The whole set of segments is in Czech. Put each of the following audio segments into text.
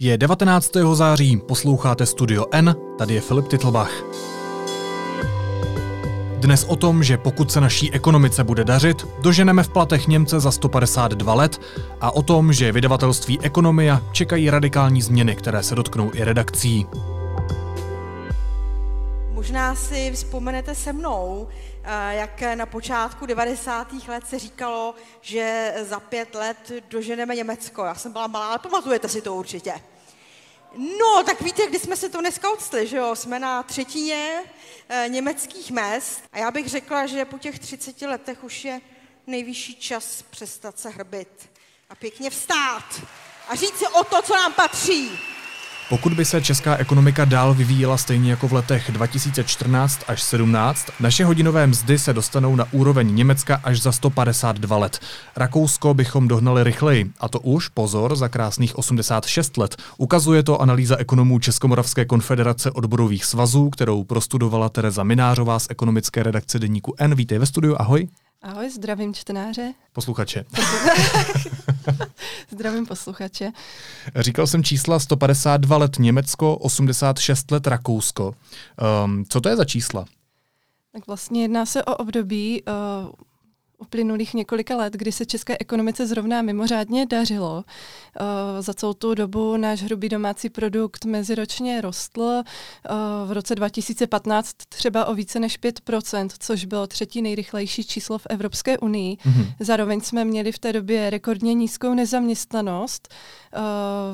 Je 19. září, posloucháte Studio N, tady je Filip Titlbach. Dnes o tom, že pokud se naší ekonomice bude dařit, doženeme v platech Němce za 152 let a o tom, že vydavatelství Ekonomia čekají radikální změny, které se dotknou i redakcí. Možná si vzpomenete se mnou, jak na počátku 90. let se říkalo, že za pět let doženeme Německo. Já jsem byla malá, ale pamatujete si to určitě. No, tak víte, kdy jsme se to dneska odstli, že jo? Jsme na třetině e, německých mest a já bych řekla, že po těch 30 letech už je nejvyšší čas přestat se hrbit a pěkně vstát a říct si o to, co nám patří. Pokud by se česká ekonomika dál vyvíjela stejně jako v letech 2014 až 17, naše hodinové mzdy se dostanou na úroveň Německa až za 152 let. Rakousko bychom dohnali rychleji, a to už, pozor, za krásných 86 let. Ukazuje to analýza ekonomů Českomoravské konfederace odborových svazů, kterou prostudovala Tereza Minářová z ekonomické redakce deníku N. Vítej ve studiu, ahoj. Ahoj, zdravím čtenáře. Posluchače. zdravím posluchače. Říkal jsem čísla 152 let Německo, 86 let Rakousko. Um, co to je za čísla? Tak vlastně jedná se o období uh, uplynulých několika let, kdy se české ekonomice zrovna mimořádně dařilo. Eh, za celou tu dobu náš hrubý domácí produkt meziročně rostl. Eh, v roce 2015 třeba o více než 5%, což bylo třetí nejrychlejší číslo v Evropské unii. Mm-hmm. Zároveň jsme měli v té době rekordně nízkou nezaměstnanost. Eh,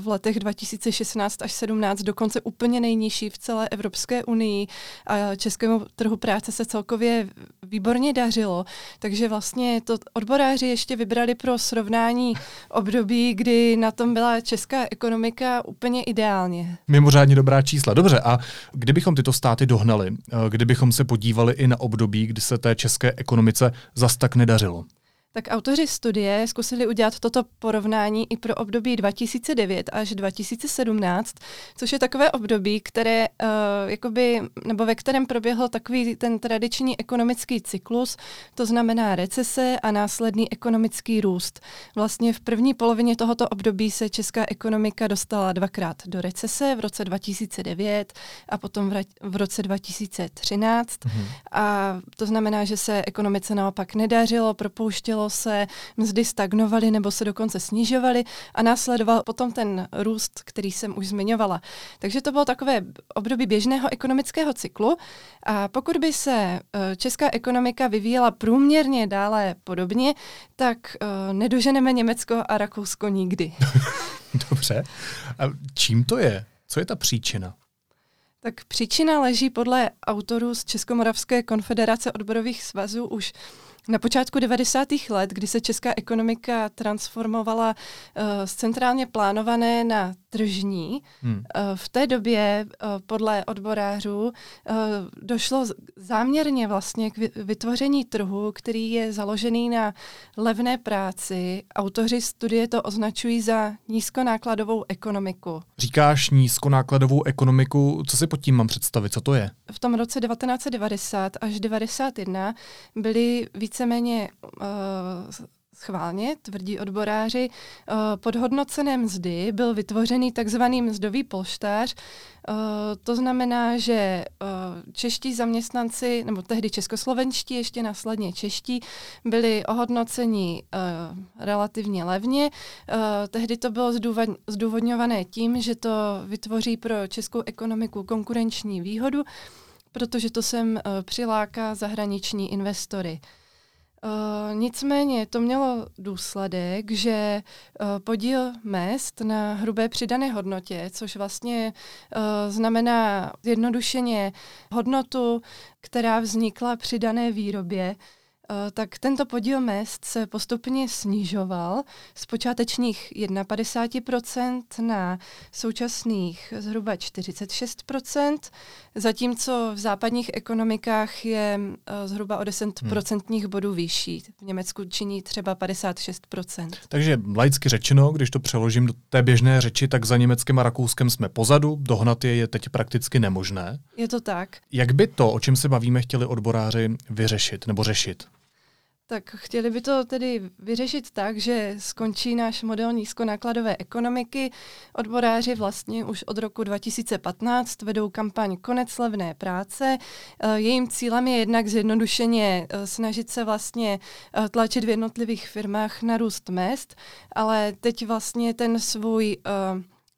v letech 2016 až 17 dokonce úplně nejnižší v celé Evropské unii a českému trhu práce se celkově výborně dařilo. Takže vlastně to odboráři ještě vybrali pro srovnání období, kdy na tom byla česká ekonomika úplně ideálně. Mimořádně dobrá čísla. Dobře, a kdybychom tyto státy dohnali, eh, kdybychom se podívali i na období, kdy se té české ekonomice zas tak nedařilo? Tak autoři studie zkusili udělat toto porovnání i pro období 2009 až 2017, což je takové období, které, uh, jakoby, nebo ve kterém proběhl takový ten tradiční ekonomický cyklus, to znamená recese a následný ekonomický růst. Vlastně v první polovině tohoto období se česká ekonomika dostala dvakrát do recese v roce 2009 a potom v, v roce 2013. Mhm. A to znamená, že se ekonomice naopak nedařilo, propouštělo nedařilo se, mzdy stagnovaly nebo se dokonce snižovaly a následoval potom ten růst, který jsem už zmiňovala. Takže to bylo takové období běžného ekonomického cyklu a pokud by se eh, česká ekonomika vyvíjela průměrně dále podobně, tak uh, nedoženeme Německo a Rakousko nikdy. Dobře. A čím to je? Co je ta příčina? Tak příčina leží podle autorů z Českomoravské konfederace odborových svazů už na počátku 90. let, kdy se česká ekonomika transformovala uh, z centrálně plánované na tržní, hmm. uh, v té době uh, podle odborářů uh, došlo záměrně vlastně k vytvoření trhu, který je založený na levné práci. Autoři studie to označují za nízkonákladovou ekonomiku. Říkáš nízkonákladovou ekonomiku, co si pod tím mám představit, co to je? V tom roce 1990 až 1991 byly víc víceméně uh, schválně, tvrdí odboráři, uh, podhodnocené mzdy byl vytvořený takzvaný mzdový polštář. Uh, to znamená, že uh, čeští zaměstnanci, nebo tehdy českoslovenští, ještě následně čeští, byli ohodnoceni relativně levně. Tehdy to bylo zdůvodňované tím, že to vytvoří pro českou ekonomiku konkurenční výhodu, protože to sem přiláká zahraniční investory. Uh, nicméně to mělo důsledek, že uh, podíl mest na hrubé přidané hodnotě, což vlastně uh, znamená jednodušeně hodnotu, která vznikla při dané výrobě, Eh, tak tento podíl mest se postupně snižoval z počátečních 51% na současných zhruba 46%, zatímco v západních ekonomikách je eh, zhruba o 10% hmm. bodů vyšší. V Německu činí třeba 56%. Takže laicky řečeno, když to přeložím do té běžné řeči, tak za Německem a Rakouskem jsme pozadu, dohnat je je teď prakticky nemožné. Je to tak. Jak by to, o čem se bavíme, chtěli odboráři vyřešit nebo řešit? Tak chtěli by to tedy vyřešit tak, že skončí náš model nízkonákladové ekonomiky. Odboráři vlastně už od roku 2015 vedou kampaň Konec levné práce. Eh, jejím cílem je jednak zjednodušeně eh, snažit se vlastně eh, tlačit v jednotlivých firmách na růst mest, ale teď vlastně ten svůj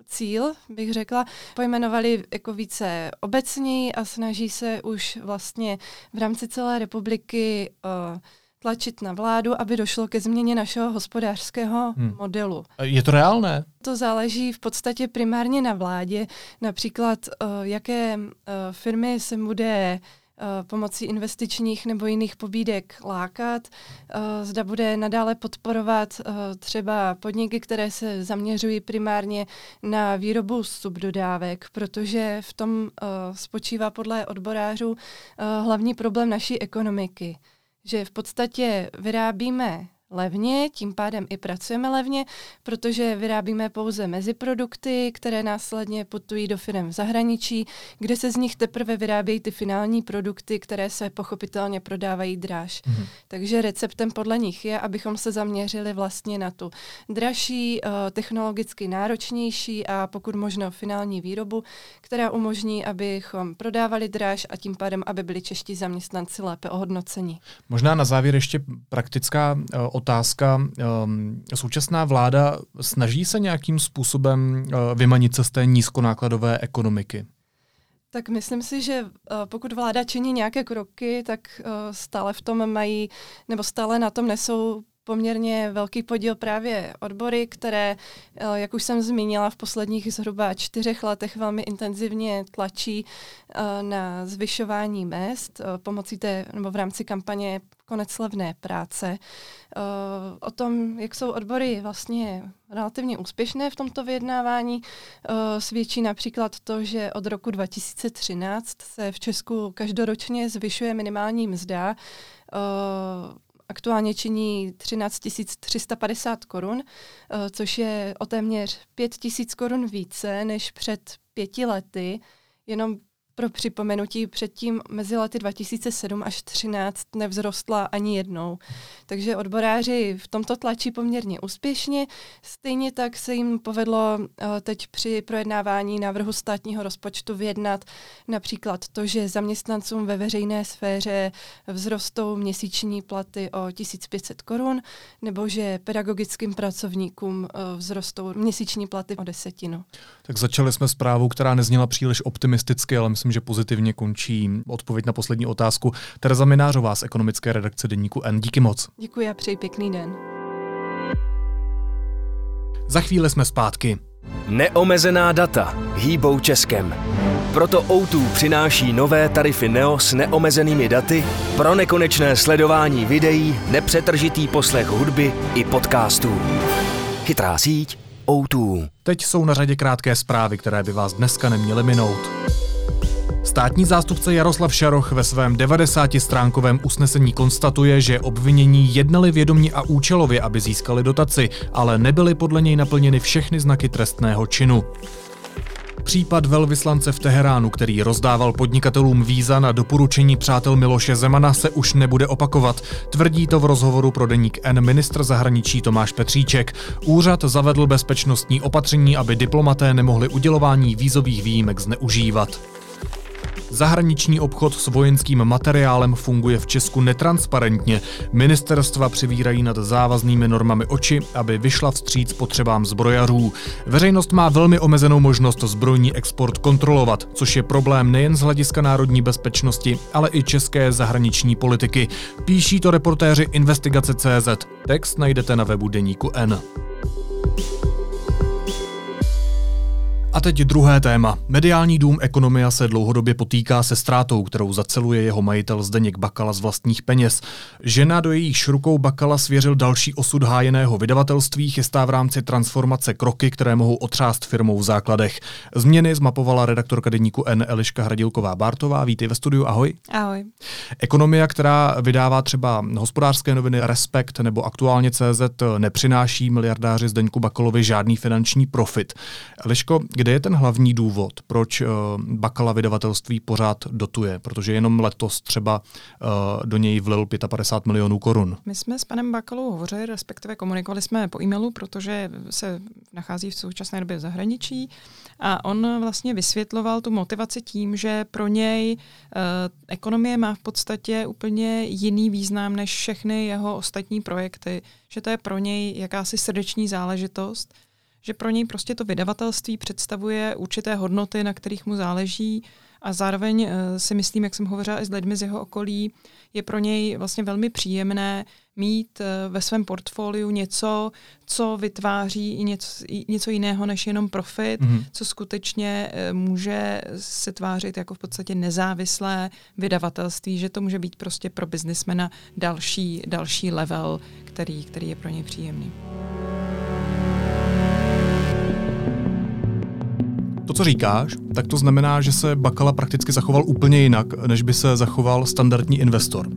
cíl, bych řekla, pojmenovali jako více obecněji a snaží se už vlastně v rámci celé republiky uh, tlačit na vládu, aby došlo ke změně našeho hospodářského hmm. modelu. Je to reálné? To záleží v podstatě primárně na vládě, například uh, jaké uh, firmy se bude uh, pomocí investičních nebo jiných pobídek lákat. Zda bude nadále podporovat třeba podniky, které se zaměřují primárně na výrobu subdodávek, protože v tom spočívá podle odborářů hlavní problém naší ekonomiky že v podstatě vyrábíme levně, tím pádem i pracujeme levně, protože vyrábíme pouze meziprodukty, které následně putují do firm v zahraničí, kde se z nich teprve vyrábějí ty finální produkty, které se pochopitelně prodávají dráž. Mm-hmm. Takže receptem podle nich je, abychom se zaměřili vlastně na tu dražší, uh, technologicky náročnější a pokud možno finální výrobu, která umožní, abychom prodávali dráž a tím pádem, aby byli čeští zaměstnanci lépe ohodnoceni. Možná na závěr ještě praktická uh, otázka. Um, současná vláda snaží se nějakým způsobem uh, vymanit se z té nízkonákladové ekonomiky? Tak myslím si, že uh, pokud vláda činí nějaké kroky, tak uh, stále v tom mají, nebo stále na tom nesou poměrně velký podíl právě odbory, které, eh, jak už jsem zmínila, v posledních zhruba čtyřech letech velmi intenzivně tlačí eh, na zvyšování mest eh, pomocí té, nebo v rámci kampaně konec levné práce. O tom, jak jsou odbory vlastně relativně úspěšné v tomto vyjednávání, svědčí například to, že od roku 2013 se v Česku každoročně zvyšuje minimální mzda aktuálně činí 13 350 korun, eh, což je o téměř 5 000 korun více než před pěti lety. Jenom pro připomenutí, předtím mezi lety 2007 až 2013 nevzrostla ani jednou. Takže odboráři v tomto tlačí poměrně úspěšně. Stejně tak se jim povedlo uh, teď při projednávání návrhu státního rozpočtu vyjednat například to, že zaměstnancům ve veřejné sféře vzrostou měsíční platy o 1500 korun, nebo že pedagogickým pracovníkům uh, vzrostou měsíční platy o desetinu. Tak začali jsme zprávou, která nezněla příliš optimisticky, ale myslím, že pozitivně končí odpověď na poslední otázku. Tereza Minářová z ekonomické redakce Deníku N. Díky moc. Děkuji a přeji pěkný den. Za chvíli jsme zpátky. Neomezená data hýbou Českem. Proto O2 přináší nové tarify Neo s neomezenými daty pro nekonečné sledování videí, nepřetržitý poslech hudby i podcastů. Chytrá síť O2. Teď jsou na řadě krátké zprávy, které by vás dneska neměly minout. Státní zástupce Jaroslav Šaroch ve svém 90-stránkovém usnesení konstatuje, že obvinění jednali vědomí a účelově, aby získali dotaci, ale nebyly podle něj naplněny všechny znaky trestného činu. Případ velvyslance v Teheránu, který rozdával podnikatelům víza na doporučení přátel Miloše Zemana, se už nebude opakovat. Tvrdí to v rozhovoru pro deník N ministr zahraničí Tomáš Petříček. Úřad zavedl bezpečnostní opatření, aby diplomaté nemohli udělování vízových výjimek zneužívat. Zahraniční obchod s vojenským materiálem funguje v Česku netransparentně. Ministerstva přivírají nad závaznými normami oči, aby vyšla vstříc potřebám zbrojařů. Veřejnost má velmi omezenou možnost zbrojní export kontrolovat, což je problém nejen z hlediska národní bezpečnosti, ale i české zahraniční politiky. Píší to reportéři Investigace.cz. Text najdete na webu Deníku N. A teď druhé téma. Mediální dům Ekonomia se dlouhodobě potýká se ztrátou, kterou zaceluje jeho majitel Zdeněk Bakala z vlastních peněz. Žena do jejich rukou Bakala svěřil další osud hájeného vydavatelství, chystá v rámci transformace kroky, které mohou otřást firmou v základech. Změny zmapovala redaktorka deníku N. Eliška Hradilková-Bártová. Vítej ve studiu, ahoj. Ahoj. Ekonomia, která vydává třeba hospodářské noviny Respekt nebo aktuálně CZ, nepřináší miliardáři Zdeňku Bakalovi žádný finanční profit. Eliško, kde je ten hlavní důvod, proč uh, Bakala vydavatelství pořád dotuje? Protože jenom letos třeba uh, do něj vlil 55 milionů korun. My jsme s panem Bakalou hovořili, respektive komunikovali jsme po e-mailu, protože se nachází v současné době v zahraničí a on vlastně vysvětloval tu motivaci tím, že pro něj uh, ekonomie má v podstatě úplně jiný význam než všechny jeho ostatní projekty, že to je pro něj jakási srdeční záležitost, že pro něj prostě to vydavatelství představuje určité hodnoty, na kterých mu záleží a zároveň uh, si myslím, jak jsem hovořila i s lidmi z jeho okolí, je pro něj vlastně velmi příjemné mít uh, ve svém portfoliu něco, co vytváří i něco, něco jiného než jenom profit, mm-hmm. co skutečně uh, může se tvářit jako v podstatě nezávislé vydavatelství, že to může být prostě pro biznismena další, další level, který, který je pro něj příjemný. Co říkáš, tak to znamená, že se Bakala prakticky zachoval úplně jinak, než by se zachoval standardní investor.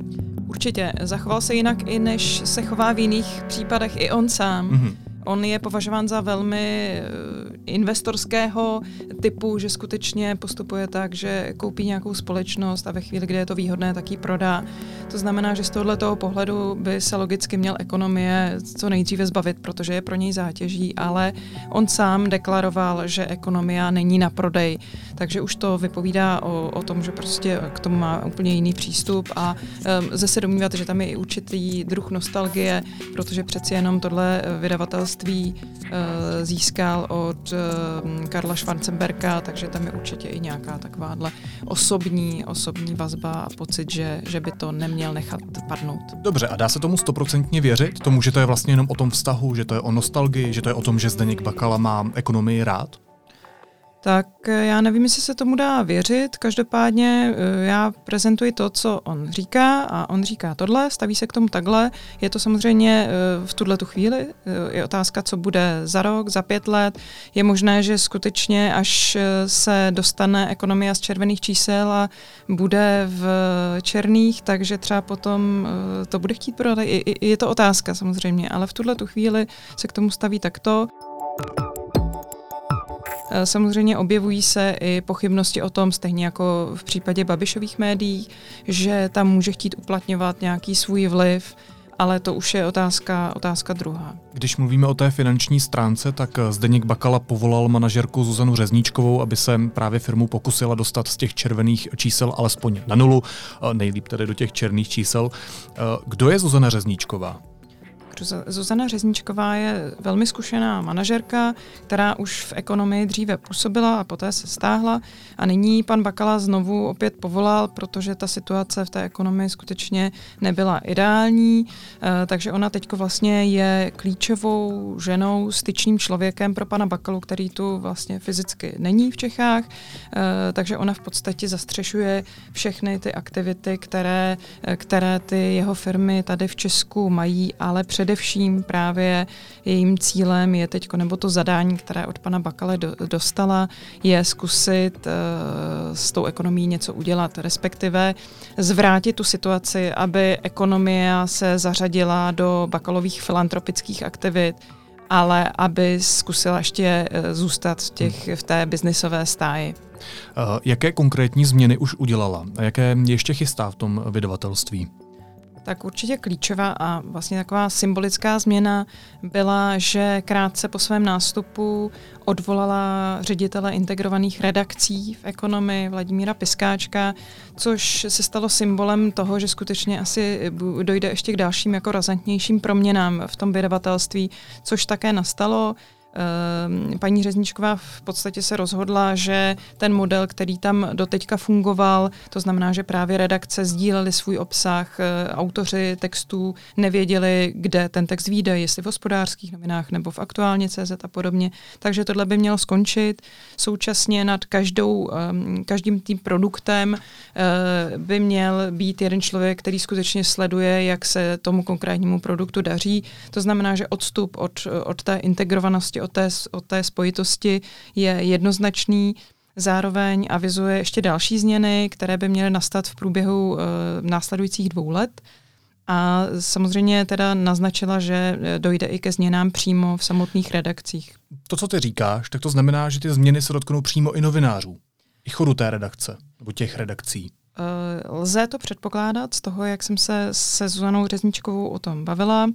Určitě. Zachoval se jinak i než se chová v jiných případech i on sám. Mm-hmm. On je považován za velmi eh, investorského typu, že skutečně postupuje tak, že koupí nějakou společnost a ve chvíli, kdy je to výhodné, tak ji prodá. To znamená, že z tohoto pohledu by se logicky měl ekonomie co nejdříve zbavit, protože je pro něj zátěží, ale on sám deklaroval, že ekonomia není na prodej, takže už to vypovídá o, o tom, že prostě k tomu má úplně jiný přístup a um, zase domnívat, že tam je i určitý druh nostalgie, protože přeci jenom tohle vydavatelství uh, získal od Karla Schwarzenberga, takže tam je určitě i nějaká takováhle osobní, osobní vazba a pocit, že, že by to nemělo měl nechat padnout. Dobře, a dá se tomu stoprocentně věřit? Tomu, že to je vlastně jenom o tom vztahu, že to je o nostalgii, že to je o tom, že Zdeněk Bakala má ekonomii rád? Tak eh, já nevím, jestli se tomu dá věřit. Každopádně eh, já prezentuji to, co on říká a on říká tohle, staví se k tomu takhle. Je to samozřejmě eh, v tuhle tu chvíli. Je otázka, co bude za rok, za pět let. Je možné, že skutečně, až se dostane ekonomia z červených čísel a bude v černých, takže třeba potom to bude chtít prodat. Je to otázka samozřejmě, ale v tuhle tu chvíli se k tomu staví takto. Samozřejmě objevují se i pochybnosti o tom, stejně jako v případě Babišových médií, že tam může chtít uplatňovat nějaký svůj vliv, ale to už je otázka, otázka druhá. Když mluvíme o té finanční stránce, tak eh, Zdeněk Bakala povolal manažerku Zuzanu Řezníčkovou, aby se právě firmu pokusila dostat z těch červených čísel alespoň na nulu, eh, nejlíp tedy do těch černých čísel. Kdo je Zuzana Řezníčková? Zuzana Řezničková je velmi zkušená manažerka, která už v ekonomii dříve působila a poté se stáhla. A nyní pan Bakala znovu opět povolal, protože ta situace v té ekonomii skutečně nebyla ideální, eh, takže ona teď vlastně je klíčovou ženou, styčným člověkem pro pana Bakalu, který tu vlastně fyzicky není v Čechách, eh, takže ona v podstatě zastřešuje všechny ty aktivity, které, eh, které ty jeho firmy tady v Česku mají, ale před především právě jejím cílem je teď, nebo to zadání, které od pana Bakale do, dostala, je zkusit uh, s tou ekonomií něco udělat, respektive zvrátit tu situaci, aby ekonomie se zařadila do bakalových filantropických aktivit, ale aby zkusila ještě eh, zůstat v, těch, v té biznisové stáji. Uh, jaké konkrétní změny už udělala a jaké ještě chystá v tom vydavatelství? Tak určitě klíčová a vlastně taková symbolická změna byla, že krátce po svém nástupu odvolala ředitele integrovaných redakcí v ekonomii Vladimíra Piskáčka, což se stalo symbolem toho, že skutečně asi dojde ještě k dalším jako razantnějším proměnám v tom vydavatelství, což také nastalo. Ehm, paní Řezničková v podstatě se rozhodla, že ten model, který tam doteďka fungoval, to znamená, že právě redakce sdíleli svůj obsah, eh, autoři textů nevěděli, kde ten text vyjde, jestli v hospodářských novinách nebo v aktuálně CZ a podobně. Takže tohle by mělo skončit. Současně nad každou, ehm, každým tím produktem eh, by měl být jeden člověk, který skutečně sleduje, jak se tomu konkrétnímu produktu daří. To znamená, že odstup od, od té integrovanosti, o té, o té spojitosti je jednoznačný. Zároveň avizuje ještě další změny, které by měly nastat v průběhu uh, následujících dvou let. A samozřejmě teda naznačila, že dojde i ke změnám přímo v samotných redakcích. To, co ty říkáš, tak to znamená, že ty změny se dotknou přímo i novinářů, i chodu té redakce, nebo těch redakcí. Eh, lze to předpokládat z toho, jak jsem se se Zuzanou Řezničkovou o tom bavila,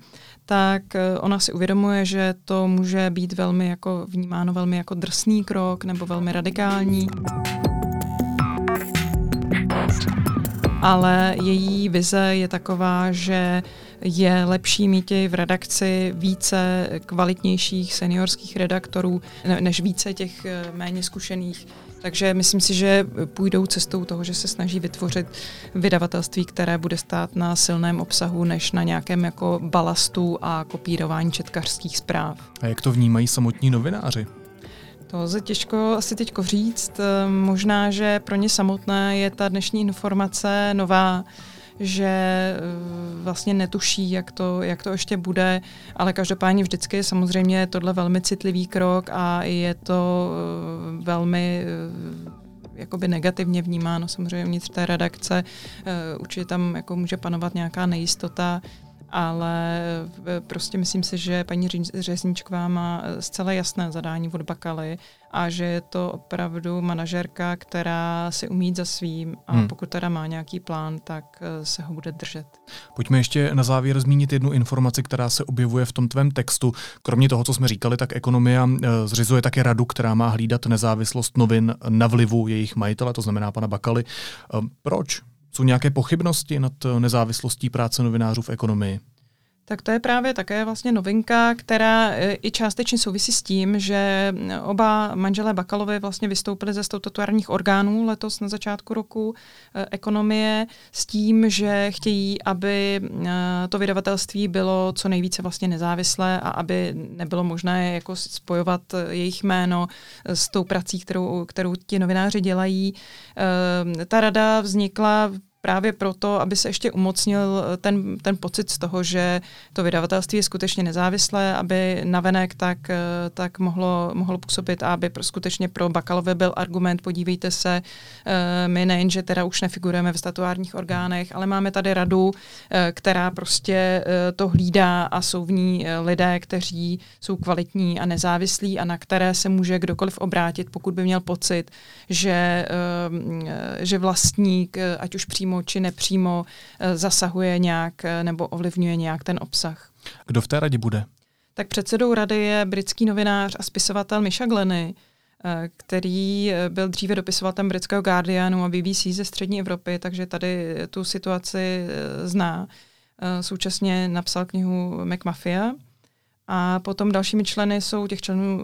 tak eh, ona si uvědomuje, že to může být velmi jako vnímáno velmi jako drsný krok nebo velmi radikální. Ale její vize je taková, že je lepší mít v redakci více kvalitnějších seniorských redaktorů, než více těch eh, méně zkušených takže myslím si, že půjdou cestou toho, že se snaží vytvořit vydavatelství, které bude stát na silném obsahu, než na nějakém jako balastu a kopírování četkařských zpráv. A jak to vnímají samotní novináři? To lze těžko asi teď říct. Možná, že pro ně samotné je ta dnešní informace nová, že eh, vlastně netuší, jak to, jak to ještě bude, ale každopádně vždycky je samozřejmě tohle velmi citlivý krok a je to eh, velmi eh, jakoby negativně vnímáno samozřejmě vnitř té redakce. Určitě tam jako může panovat nějaká nejistota, ale prostě myslím si, že paní Řezničková má zcela jasné zadání od Bakaly a že je to opravdu manažerka, která si umí za svým a hmm. pokud teda má nějaký plán, tak eh, se ho bude držet. Pojďme ještě na závěr zmínit jednu informaci, která se objevuje v tom tvém textu. Kromě toho, co jsme říkali, tak ekonomia zřizuje také radu, která má hlídat nezávislost novin na vlivu jejich majitele, to znamená pana Bakaly. Proč? Jsou nějaké pochybnosti nad nezávislostí práce novinářů v ekonomii? Tak to je právě také vlastně novinka, která e, i částečně souvisí s tím, že oba manželé Bakalovi vlastně vystoupili ze statutárních orgánů letos na začátku roku e, ekonomie s tím, že chtějí, aby e, to vydavatelství bylo co nejvíce vlastně nezávislé a aby nebylo možné jako spojovat jejich jméno s tou prací, kterou, kterou ti novináři dělají. Ta rada vznikla právě proto, aby se ještě umocnil eh, ten, ten pocit z toho, že to vydavatelství je skutečně nezávislé, aby navenek tak, eh, tak mohlo, mohlo působit a aby pro, skutečně pro Bakalové byl argument, podívejte se, eh, my nejen, že teda už nefigurujeme v statuárních orgánech, ale máme tady radu, která prostě to hlídá a jsou v ní lidé, kteří jsou kvalitní a nezávislí a na které se může kdokoliv obrátit, pokud by měl pocit, že, že vlastník, ať už přímo přímo či nepřímo eh, zasahuje nějak eh, nebo ovlivňuje nějak ten obsah. Kdo v té radě bude? Tak předsedou rady je britský novinář a spisovatel Misha Glenny, eh, který byl dříve dopisovatelem britského Guardianu a BBC ze střední Evropy, takže tady tu situaci zná. Současně napsal knihu McMafia. A potom dalšími členy jsou těch členů,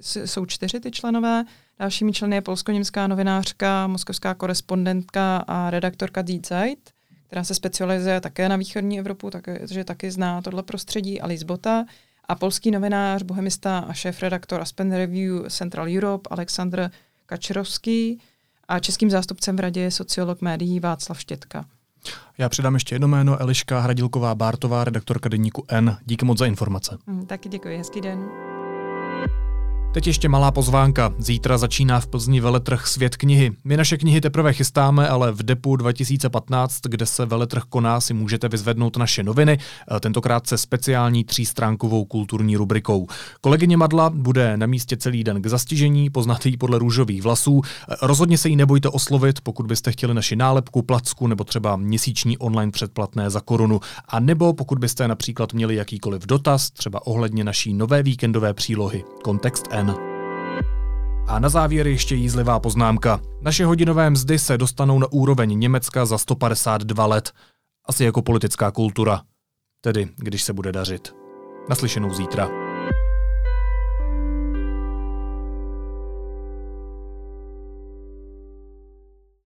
jsou čtyři ty členové. Dalšími členy je polsko-němská novinářka, moskovská korespondentka a redaktorka Die Zeit, která se specializuje také na východní Evropu, takže taky zná tohle prostředí, Alice Bota, a polský novinář, bohemista a šéf-redaktor Aspen Review Central Europe Aleksandr Kačerovský a českým zástupcem v radě je sociolog médií Václav Štětka. Já přidám ještě jedno jméno, Eliška Hradilková Bártová, redaktorka deníku N. Díky moc za informace. Mm, taky děkuji, hezký den. Teď ještě malá pozvánka. Zítra začíná v Plzni veletrh Svět knihy. My naše knihy teprve chystáme, ale v Depu 2015, kde se veletrh koná, si můžete vyzvednout naše noviny, tentokrát se speciální třístránkovou kulturní rubrikou. Kolegyně Madla bude na místě celý den k zastižení, poznáte ji podle růžových vlasů. Rozhodně se jí nebojte oslovit, pokud byste chtěli naši nálepku, placku nebo třeba měsíční online předplatné za korunu. A nebo pokud byste například měli jakýkoliv dotaz, třeba ohledně naší nové víkendové přílohy Kontext N. A na závěr ještě jízlivá poznámka. Naše hodinové mzdy se dostanou na úroveň Německa za 152 let. Asi jako politická kultura. Tedy, když se bude dařit. Naslyšenou zítra.